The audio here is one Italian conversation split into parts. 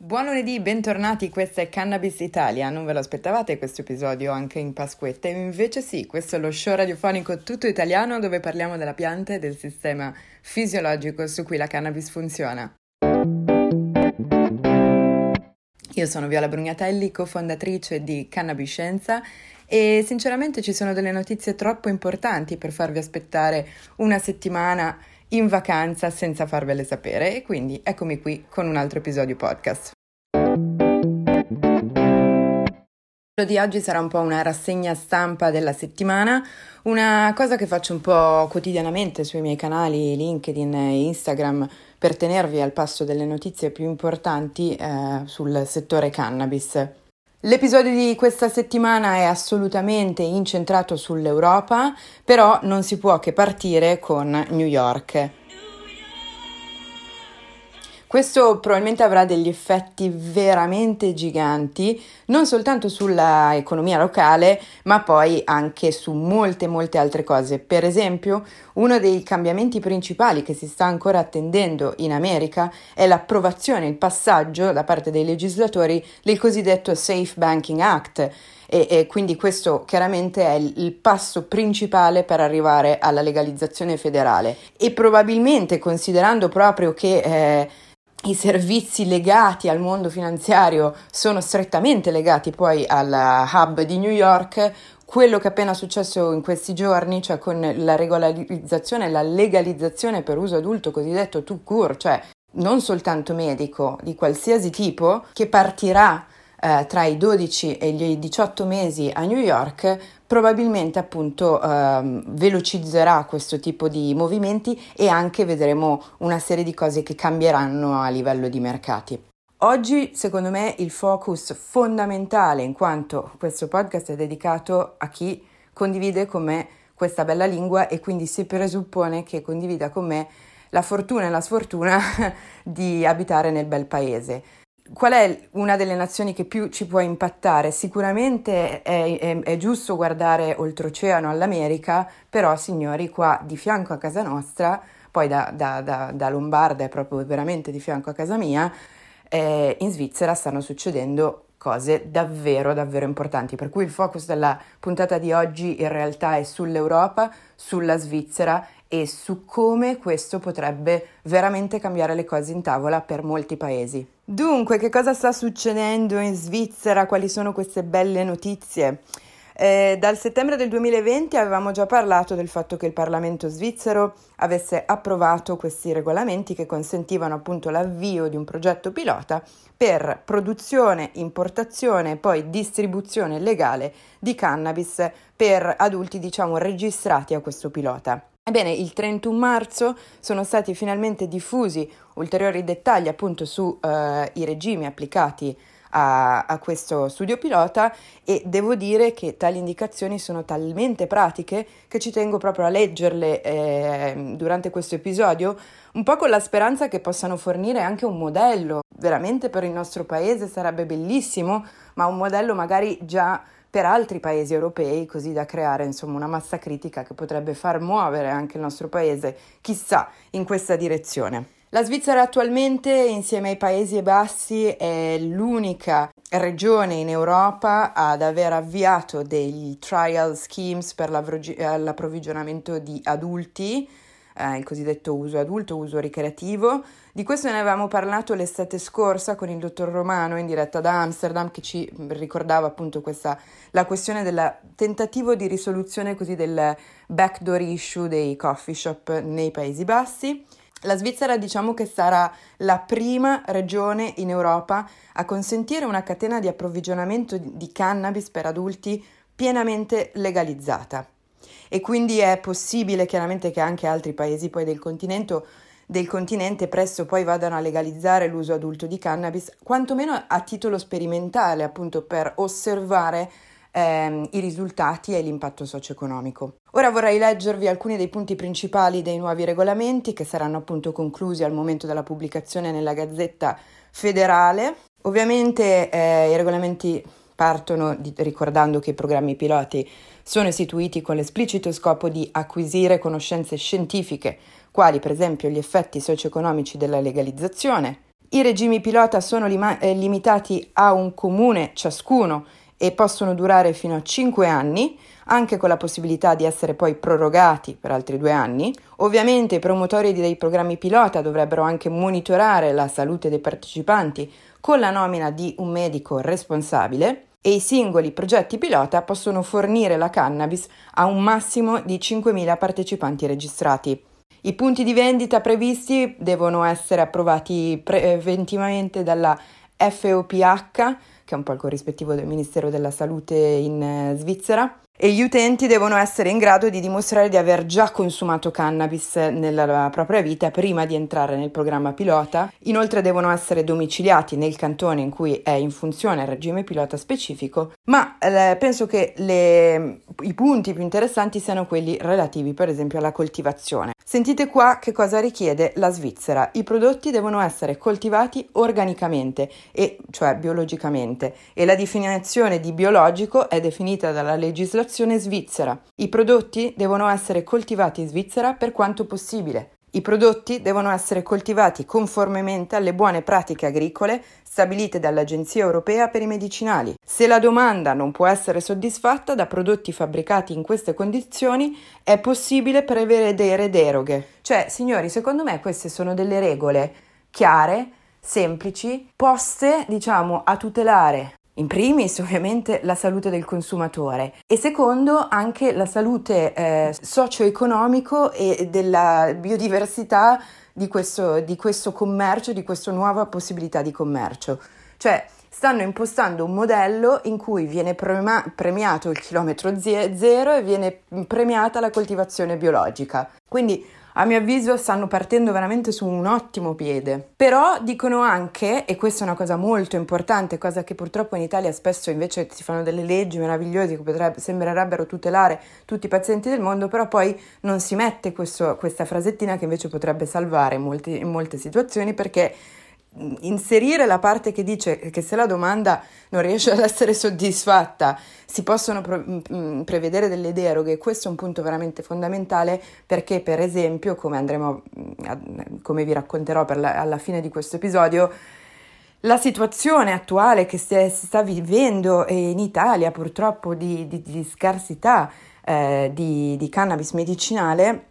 Buon lunedì, bentornati, questa è Cannabis Italia. Non ve lo aspettavate questo episodio anche in Pasquetta? Invece sì, questo è lo show radiofonico tutto italiano dove parliamo della pianta e del sistema fisiologico su cui la cannabis funziona. Io sono Viola Brugnatelli, cofondatrice di Cannabiscienza e sinceramente ci sono delle notizie troppo importanti per farvi aspettare una settimana in vacanza senza farvele sapere e quindi eccomi qui con un altro episodio podcast. Di oggi sarà un po' una rassegna stampa della settimana, una cosa che faccio un po' quotidianamente sui miei canali LinkedIn e Instagram per tenervi al passo delle notizie più importanti eh, sul settore cannabis. L'episodio di questa settimana è assolutamente incentrato sull'Europa, però non si può che partire con New York. Questo probabilmente avrà degli effetti veramente giganti, non soltanto sulla economia locale, ma poi anche su molte, molte altre cose. Per esempio, uno dei cambiamenti principali che si sta ancora attendendo in America è l'approvazione, il passaggio da parte dei legislatori del cosiddetto Safe Banking Act. E, e, quindi questo chiaramente è il, il, passo principale per arrivare alla legalizzazione federale e probabilmente considerando proprio che eh, i servizi legati al mondo finanziario sono strettamente legati poi al hub di New York, quello che è appena successo in questi giorni, cioè con la regolarizzazione, la legalizzazione per uso adulto cosiddetto to cure, cioè non soltanto medico di qualsiasi tipo, che partirà eh, tra i 12 e i 18 mesi a New York probabilmente appunto ehm, velocizzerà questo tipo di movimenti e anche vedremo una serie di cose che cambieranno a livello di mercati. Oggi secondo me il focus fondamentale in quanto questo podcast è dedicato a chi condivide con me questa bella lingua e quindi si presuppone che condivida con me la fortuna e la sfortuna di abitare nel bel paese. Qual è una delle nazioni che più ci può impattare? Sicuramente è, è, è, giusto guardare oltreoceano all'America, però signori qua di fianco a casa nostra, poi da, da, da, da Lombarda è proprio veramente di fianco a casa mia, eh, in Svizzera stanno succedendo cose davvero davvero importanti, per cui il focus della puntata di oggi in realtà è sull'Europa, sulla Svizzera e su come questo potrebbe veramente cambiare le cose in tavola per molti paesi. Dunque, che cosa sta succedendo in Svizzera? Quali sono queste belle notizie? Eh, dal settembre del 2020 avevamo già parlato del fatto che il Parlamento svizzero avesse approvato questi regolamenti che consentivano appunto l'avvio di un progetto pilota per produzione, importazione e poi distribuzione legale di cannabis per adulti diciamo registrati a questo pilota. Ebbene, il 31 marzo sono stati finalmente diffusi ulteriori dettagli appunto sui eh, regimi applicati a, a, questo studio pilota e devo dire che tali indicazioni sono talmente pratiche che ci tengo proprio a leggerle eh, durante questo episodio, un po' con la speranza che possano fornire anche un modello. Veramente per il nostro paese sarebbe bellissimo, ma un modello magari già per altri paesi europei, così da creare insomma una massa critica che potrebbe far muovere anche il nostro paese, chissà, in questa direzione. La Svizzera attualmente, insieme ai Paesi Bassi, è l'unica regione in Europa ad aver avviato dei trial schemes per l'approvvigionamento di adulti, eh, il cosiddetto uso adulto, uso ricreativo. Di questo ne avevamo parlato l'estate scorsa con il dottor Romano in diretta da Amsterdam che ci ricordava appunto questa, la questione del tentativo di risoluzione così del backdoor issue dei coffee shop nei Paesi Bassi. La Svizzera diciamo che sarà la prima regione in Europa a consentire una catena di approvvigionamento di cannabis per adulti pienamente legalizzata e quindi è possibile chiaramente che anche altri paesi poi del continente, del continente presto poi vadano a legalizzare l'uso adulto di cannabis, quantomeno a titolo sperimentale, appunto per osservare ehm, i risultati e l'impatto socio-economico. Ora vorrei leggervi alcuni dei punti principali dei nuovi regolamenti che saranno appunto conclusi al momento della pubblicazione nella Gazzetta federale. Ovviamente eh, i regolamenti partono di, ricordando che i programmi piloti sono istituiti con l'esplicito scopo di acquisire conoscenze scientifiche, quali per esempio gli effetti socio-economici della legalizzazione, I regimi pilota sono lima- eh, limitati a un comune ciascuno e possono durare fino a 5 anni, anche con la possibilità di essere poi prorogati per altri due anni. Ovviamente i promotori dei programmi pilota dovrebbero anche monitorare la salute dei partecipanti con la nomina di un medico responsabile e i singoli progetti pilota possono fornire la cannabis a un massimo di 5.000 partecipanti registrati. I punti di vendita previsti devono essere approvati preventivamente dalla FOPH, che è un po' il corrispettivo del Ministero della Salute in eh, Svizzera, e gli utenti devono essere in grado di dimostrare di aver già consumato cannabis nella propria vita prima di entrare nel programma pilota. Inoltre devono essere domiciliati nel cantone in cui è in funzione il regime pilota specifico, ma eh, penso che le, i punti più interessanti siano quelli relativi per esempio alla coltivazione. Sentite qua che cosa richiede la Svizzera. I prodotti devono essere coltivati organicamente, e, cioè biologicamente, e la definizione di biologico è definita dalla legislazione svizzera. I prodotti devono essere coltivati in Svizzera per quanto possibile. I prodotti devono essere coltivati conformemente alle buone pratiche agricole stabilite dall'Agenzia europea per i medicinali. Se la domanda non può essere soddisfatta da prodotti fabbricati in queste condizioni, è possibile prevedere deroghe. Cioè, signori, secondo me queste sono delle regole chiare, semplici, poste, diciamo, a tutelare in primis ovviamente la salute del consumatore e secondo anche la salute eh, socio-economico e della biodiversità di questo, di questo commercio, di questa nuova possibilità di commercio. Cioè stanno impostando un modello in cui viene prema- premiato il chilometro zero e viene premiata la coltivazione biologica. Quindi a mio avviso stanno partendo veramente su un ottimo piede. Però dicono anche, e questa è una cosa molto importante, cosa che purtroppo in Italia spesso invece si fanno delle leggi meravigliose che potrebbe, sembrerebbero tutelare tutti i pazienti del mondo, però poi non si mette questo, questa frasettina che invece potrebbe salvare molti, in molte situazioni perché inserire la parte che dice che se la domanda non riesce ad essere soddisfatta si possono mm, mm, prevedere delle deroghe, questo è un punto veramente fondamentale perché per esempio, come, andremo, mm, come vi racconterò la, alla fine di questo episodio, la situazione attuale che si sta vivendo in Italia purtroppo di, di, di scarsità eh, di, di cannabis medicinale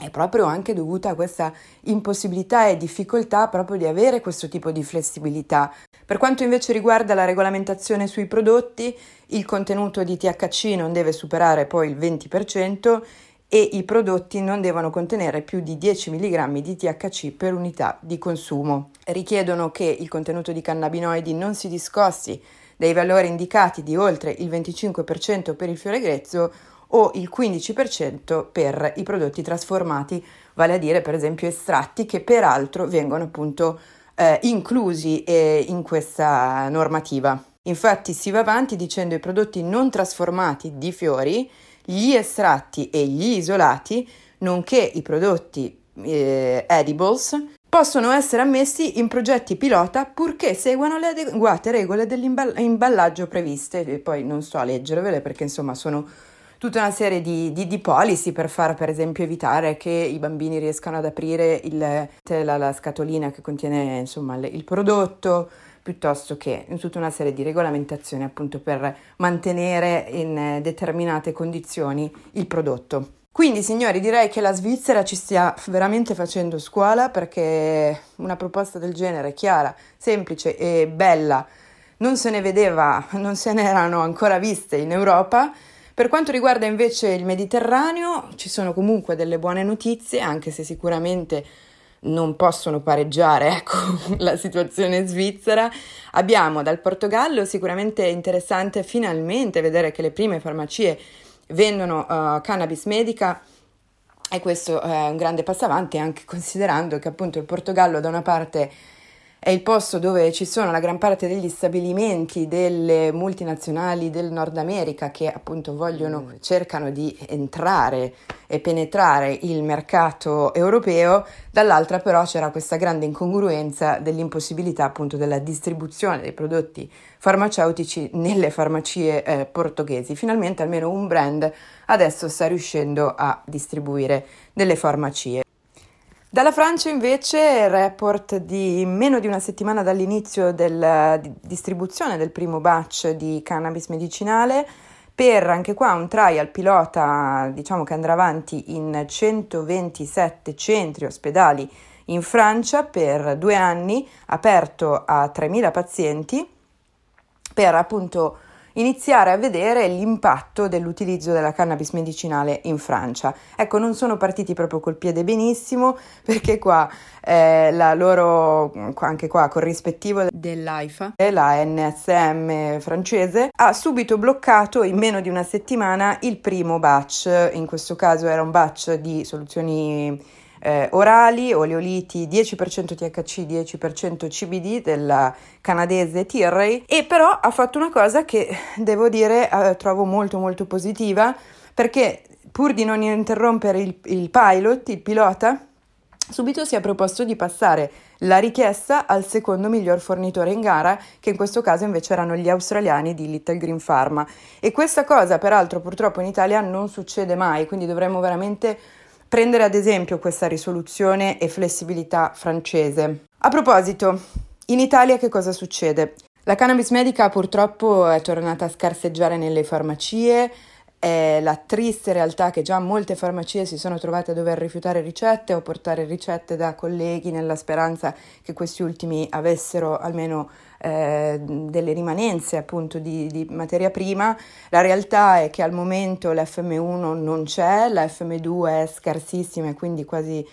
è proprio anche dovuta a questa impossibilità e difficoltà proprio di avere questo tipo di flessibilità. Per quanto invece riguarda la regolamentazione sui prodotti, il contenuto di THC non deve superare poi il 20% e i prodotti non devono contenere più di 10 mg di THC per unità di consumo. Richiedono che il contenuto di cannabinoidi non si discosti dai valori indicati di oltre il 25% per il fiore grezzo o il 15% per i prodotti trasformati, vale a dire per esempio estratti che peraltro vengono appunto eh, inclusi eh, in questa normativa. Infatti si va avanti dicendo i prodotti non trasformati di fiori, gli estratti e gli isolati, nonché i prodotti eh, edibles, possono essere ammessi in progetti pilota purché seguano le adeguate regole dell'imballaggio previste. E poi non sto a leggervele perché insomma sono tutta una serie di, di, di, policy per far per esempio evitare che i bambini riescano ad aprire il, la, la, scatolina che contiene insomma il, il prodotto piuttosto che tutta una serie di regolamentazioni appunto per mantenere in determinate condizioni il prodotto. Quindi signori direi che la Svizzera ci stia veramente facendo scuola perché una proposta del genere chiara, semplice e bella non se ne vedeva, non se ne erano ancora viste in Europa per quanto riguarda invece il Mediterraneo, ci sono comunque delle buone notizie, anche se sicuramente non possono pareggiare ecco, la situazione svizzera. Abbiamo dal Portogallo sicuramente interessante finalmente vedere che le prime farmacie vendono uh, cannabis medica e questo è un grande passo avanti anche considerando che appunto il Portogallo da una parte è il posto dove ci sono la gran parte degli stabilimenti delle multinazionali del Nord America che appunto vogliono, mm. cercano di entrare e penetrare il mercato europeo, dall'altra però c'era questa grande incongruenza dell'impossibilità appunto della distribuzione dei prodotti farmaceutici nelle farmacie eh, portoghesi. Finalmente almeno un brand adesso sta riuscendo a distribuire delle farmacie. Dalla Francia invece report di meno di una settimana dall'inizio della distribuzione del primo batch di cannabis medicinale per anche qua un trial pilota diciamo che andrà avanti in 127 centri ospedali in Francia per due anni, aperto a 3.000 pazienti per appunto iniziare a vedere l'impatto dell'utilizzo della cannabis medicinale in Francia. Ecco, non sono partiti proprio col piede benissimo perché qua eh, la loro, anche qua corrispettivo dell'AIFA, la NSM francese, ha subito bloccato in meno di una settimana il primo batch, in questo caso era un batch di soluzioni eh, orali, oleoliti 10% THC, 10% CBD della canadese Tilray e però ha fatto una cosa che devo dire eh, trovo molto molto positiva perché pur di non interrompere il, il pilot, il pilota, subito si è proposto di passare la richiesta al secondo miglior fornitore in gara, che in questo caso invece erano gli australiani di Little Green Pharma. E questa cosa, peraltro, purtroppo in Italia non succede mai, quindi dovremmo veramente prendere ad esempio questa risoluzione e flessibilità francese. A proposito, in Italia che cosa succede? La cannabis medica purtroppo è tornata a scarseggiare nelle farmacie, è la triste realtà che già molte farmacie si sono trovate a dover rifiutare ricette o portare ricette da colleghi nella speranza che questi ultimi avessero almeno eh, delle rimanenze appunto di, di, materia prima. La realtà è che al momento l'FM1 non c'è, la FM2 è scarsissima e quindi quasi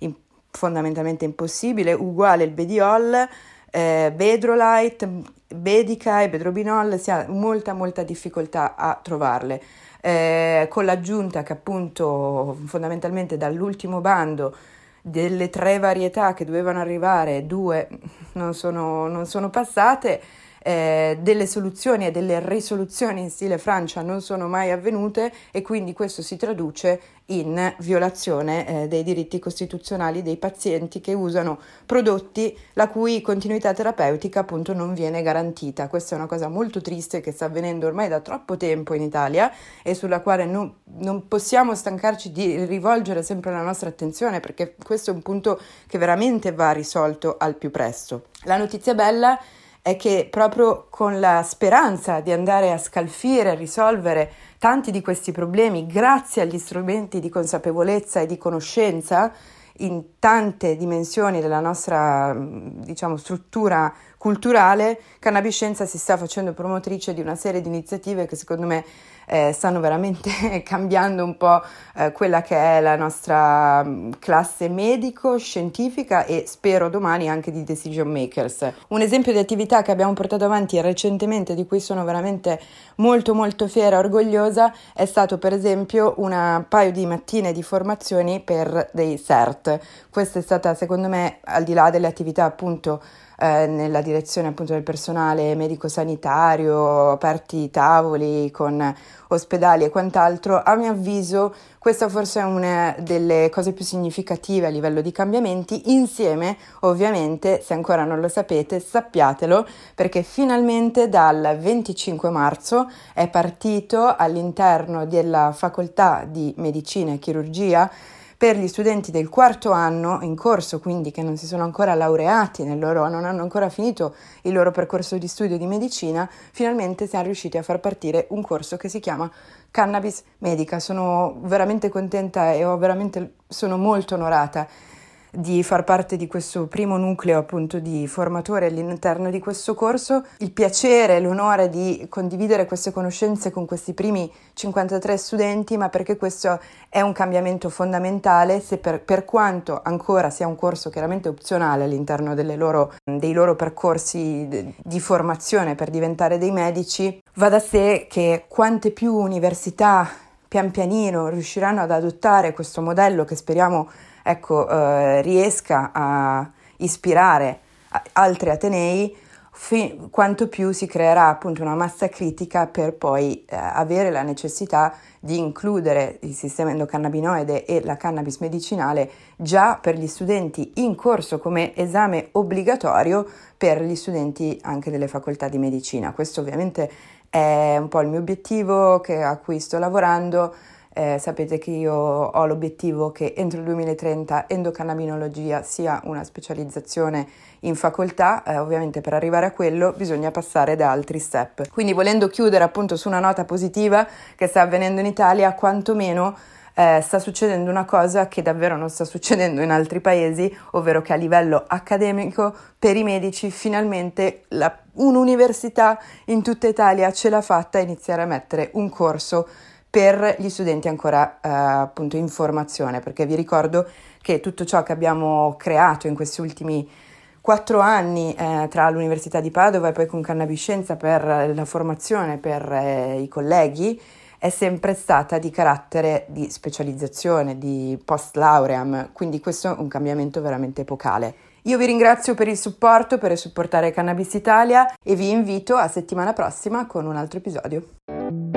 in, fondamentalmente impossibile, uguale il Bediol, eh, Bedrolite, Bedica e Bedrobinol, si ha molta molta difficoltà a trovarle. Eh, con l'aggiunta che appunto fondamentalmente dall'ultimo bando delle tre varietà che dovevano arrivare, due non sono, non sono passate, eh, delle soluzioni e delle risoluzioni in stile Francia non sono mai avvenute e quindi questo si traduce in violazione eh, dei diritti costituzionali dei pazienti che usano prodotti la cui continuità terapeutica appunto non viene garantita. Questa è una cosa molto triste che sta avvenendo ormai da troppo tempo in Italia e sulla quale non, non possiamo stancarci di rivolgere sempre la nostra attenzione perché questo è un punto che veramente va risolto al più presto. La notizia bella è che proprio con la speranza di andare a scalfire, a risolvere tanti di questi problemi grazie agli strumenti di consapevolezza e di conoscenza in tante dimensioni della nostra diciamo, struttura culturale, Cannabiscienza si sta facendo promotrice di una serie di iniziative che secondo me eh, stanno veramente cambiando un po' eh, quella che è la nostra mm, classe medico-scientifica e spero domani anche di decision makers. Un esempio di attività che abbiamo portato avanti recentemente, di cui sono veramente molto molto fiera e orgogliosa, è stato per esempio un paio di mattine di formazioni per dei CERT. Questa è stata secondo me, al di là delle attività appunto eh, nella direzione appunto del personale medico-sanitario, aperti tavoli con ospedali e quant'altro, a mio avviso questa forse è una delle cose più significative a livello di cambiamenti, insieme ovviamente, se ancora non lo sapete, sappiatelo, perché finalmente dal 25 marzo è partito all'interno della facoltà di medicina e chirurgia per gli studenti del quarto anno in corso, quindi che non si sono ancora laureati, loro, non hanno ancora finito il loro percorso di studio di medicina, finalmente siamo riusciti a far partire un corso che si chiama Cannabis Medica. Sono veramente contenta e veramente, sono molto onorata di far parte di questo primo nucleo appunto di formatori all'interno di questo corso, il piacere e l'onore di condividere queste conoscenze con questi primi 53 studenti, ma perché questo è un cambiamento fondamentale, se per, per quanto ancora sia un corso chiaramente opzionale all'interno loro, dei loro percorsi di formazione per diventare dei medici, va da sé che quante più università pian pianino riusciranno ad adottare questo modello che speriamo ecco, eh, riesca a ispirare altri atenei, fi- quanto più si creerà appunto una massa critica per poi eh, avere la necessità di includere il sistema endocannabinoide e la cannabis medicinale già per gli studenti in corso come esame obbligatorio per gli studenti anche delle facoltà di medicina. Questo ovviamente è un po' il mio obiettivo che, a cui sto lavorando Eh, sapete che io ho l'obiettivo che entro il 2030 endocannabinologia sia una specializzazione in facoltà, eh, ovviamente per arrivare a quello bisogna passare da altri step. Quindi volendo chiudere appunto su una nota positiva che sta avvenendo in Italia, quantomeno eh, sta succedendo una cosa che davvero non sta succedendo in altri paesi, ovvero che a livello accademico per i medici finalmente la, un'università in tutta Italia ce l'ha fatta a iniziare a mettere un corso per gli studenti ancora eh, appunto in formazione, perché vi ricordo che tutto ciò che abbiamo creato in questi ultimi quattro anni eh, tra l'Università di Padova e poi con Cannabiscienza per la formazione per eh, i colleghi è sempre stata di carattere di specializzazione, di post lauream, quindi questo è un cambiamento veramente epocale. Io vi ringrazio per il supporto, per supportare Cannabis Italia e vi invito a settimana prossima con un altro episodio.